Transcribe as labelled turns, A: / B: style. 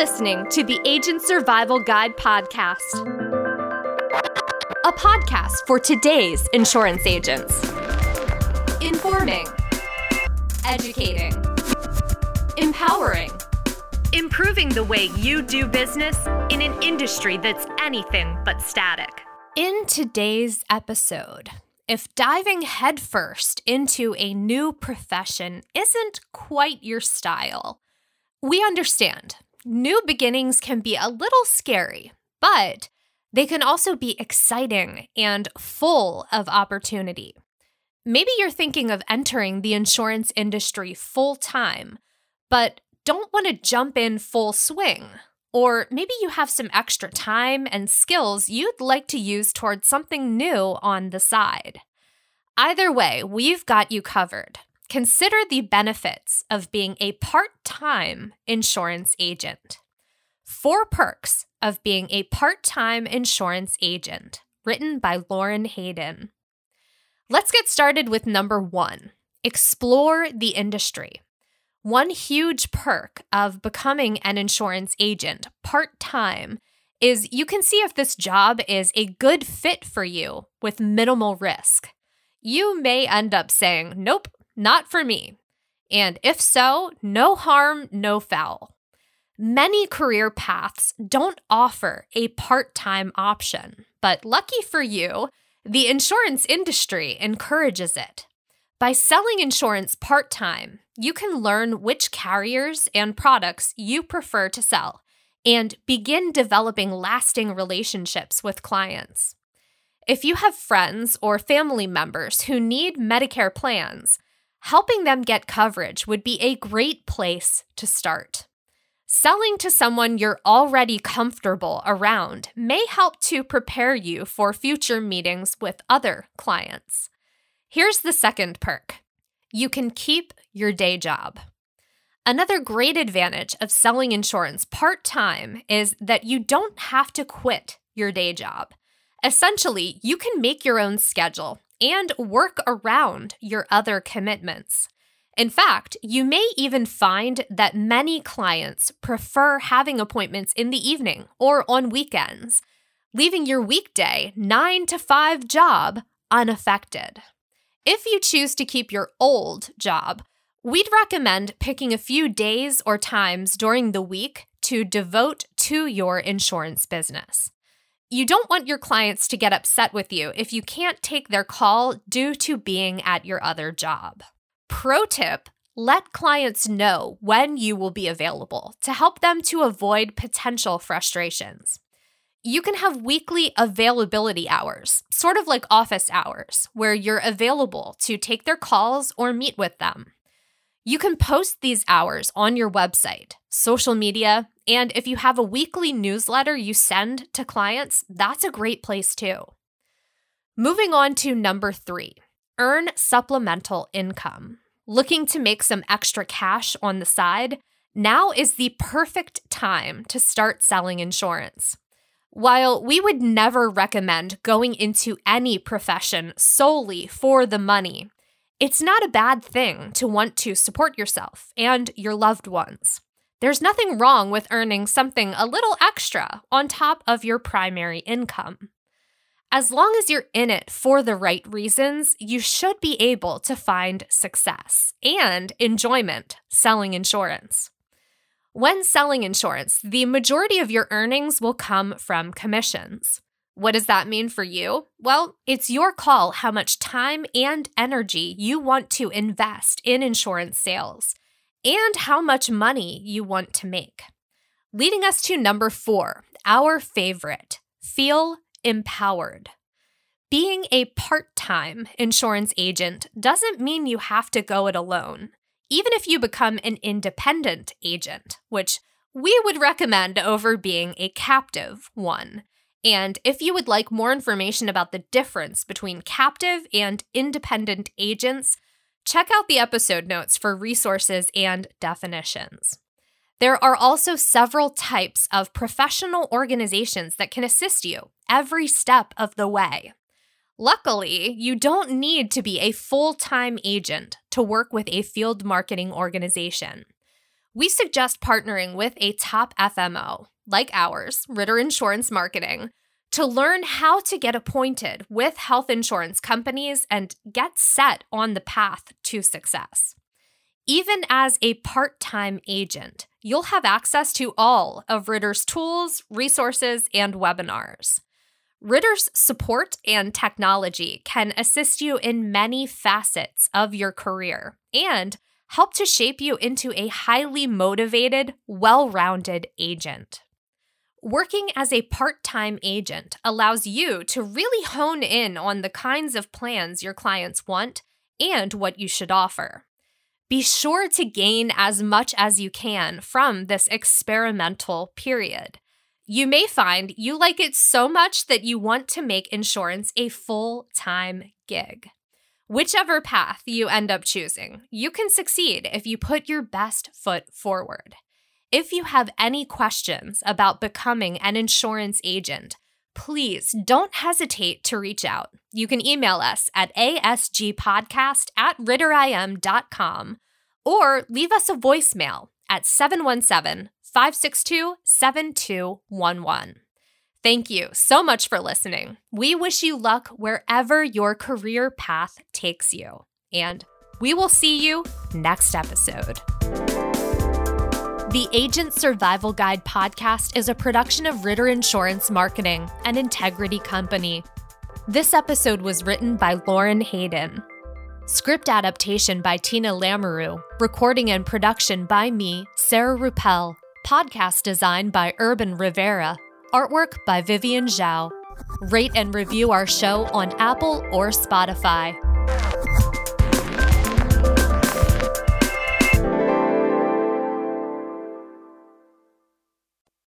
A: listening to the Agent Survival Guide podcast, a podcast for today's insurance agents. Informing, educating, empowering, improving the way you do business in an industry that's anything but static. In today's episode, if diving headfirst into a new profession isn't quite your style, we understand new beginnings can be a little scary, but they can also be exciting and full of opportunity. Maybe you're thinking of entering the insurance industry full time, but don't want to jump in full swing. Or maybe you have some extra time and skills you'd like to use towards something new on the side. Either way, we've got you covered. Consider the benefits of being a part time insurance agent. Four perks of being a part time insurance agent, written by Lauren Hayden. Let's get started with number one explore the industry. One huge perk of becoming an insurance agent part time is you can see if this job is a good fit for you with minimal risk. You may end up saying, Nope, not for me. And if so, no harm, no foul. Many career paths don't offer a part time option, but lucky for you, the insurance industry encourages it. By selling insurance part time, you can learn which carriers and products you prefer to sell and begin developing lasting relationships with clients. If you have friends or family members who need Medicare plans, helping them get coverage would be a great place to start. Selling to someone you're already comfortable around may help to prepare you for future meetings with other clients. Here's the second perk you can keep your day job. Another great advantage of selling insurance part time is that you don't have to quit your day job. Essentially, you can make your own schedule and work around your other commitments. In fact, you may even find that many clients prefer having appointments in the evening or on weekends, leaving your weekday 9 to 5 job unaffected. If you choose to keep your old job, we'd recommend picking a few days or times during the week to devote to your insurance business. You don't want your clients to get upset with you if you can't take their call due to being at your other job. Pro tip let clients know when you will be available to help them to avoid potential frustrations. You can have weekly availability hours, sort of like office hours, where you're available to take their calls or meet with them. You can post these hours on your website, social media, and if you have a weekly newsletter you send to clients, that's a great place too. Moving on to number three earn supplemental income. Looking to make some extra cash on the side? Now is the perfect time to start selling insurance. While we would never recommend going into any profession solely for the money, it's not a bad thing to want to support yourself and your loved ones. There's nothing wrong with earning something a little extra on top of your primary income. As long as you're in it for the right reasons, you should be able to find success and enjoyment selling insurance. When selling insurance, the majority of your earnings will come from commissions. What does that mean for you? Well, it's your call how much time and energy you want to invest in insurance sales and how much money you want to make. Leading us to number four, our favorite feel empowered. Being a part time insurance agent doesn't mean you have to go it alone. Even if you become an independent agent, which we would recommend over being a captive one. And if you would like more information about the difference between captive and independent agents, check out the episode notes for resources and definitions. There are also several types of professional organizations that can assist you every step of the way. Luckily, you don't need to be a full time agent to work with a field marketing organization. we suggest partnering with a top FMO, like ours, Ritter Insurance Marketing, to learn how to get appointed with health insurance companies and get set on the path to success. Even as a part time agent, you'll have access to all of Ritter's tools, resources, and webinars. Ritter's support and technology can assist you in many facets of your career and help to shape you into a highly motivated, well rounded agent. Working as a part time agent allows you to really hone in on the kinds of plans your clients want and what you should offer. Be sure to gain as much as you can from this experimental period. You may find you like it so much that you want to make insurance a full time gig. Whichever path you end up choosing, you can succeed if you put your best foot forward. If you have any questions about becoming an insurance agent, please don't hesitate to reach out. You can email us at asgpodcast at ritterim.com or leave us a voicemail at 717 562 7211. Thank you so much for listening. We wish you luck wherever your career path takes you. And we will see you next episode. The Agent Survival Guide podcast is a production of Ritter Insurance Marketing, an integrity company. This episode was written by Lauren Hayden. Script adaptation by Tina Lamoreux, recording and production by me, Sarah Rueppel, podcast design by Urban Rivera, artwork by Vivian Zhao. Rate and review our show on Apple or Spotify.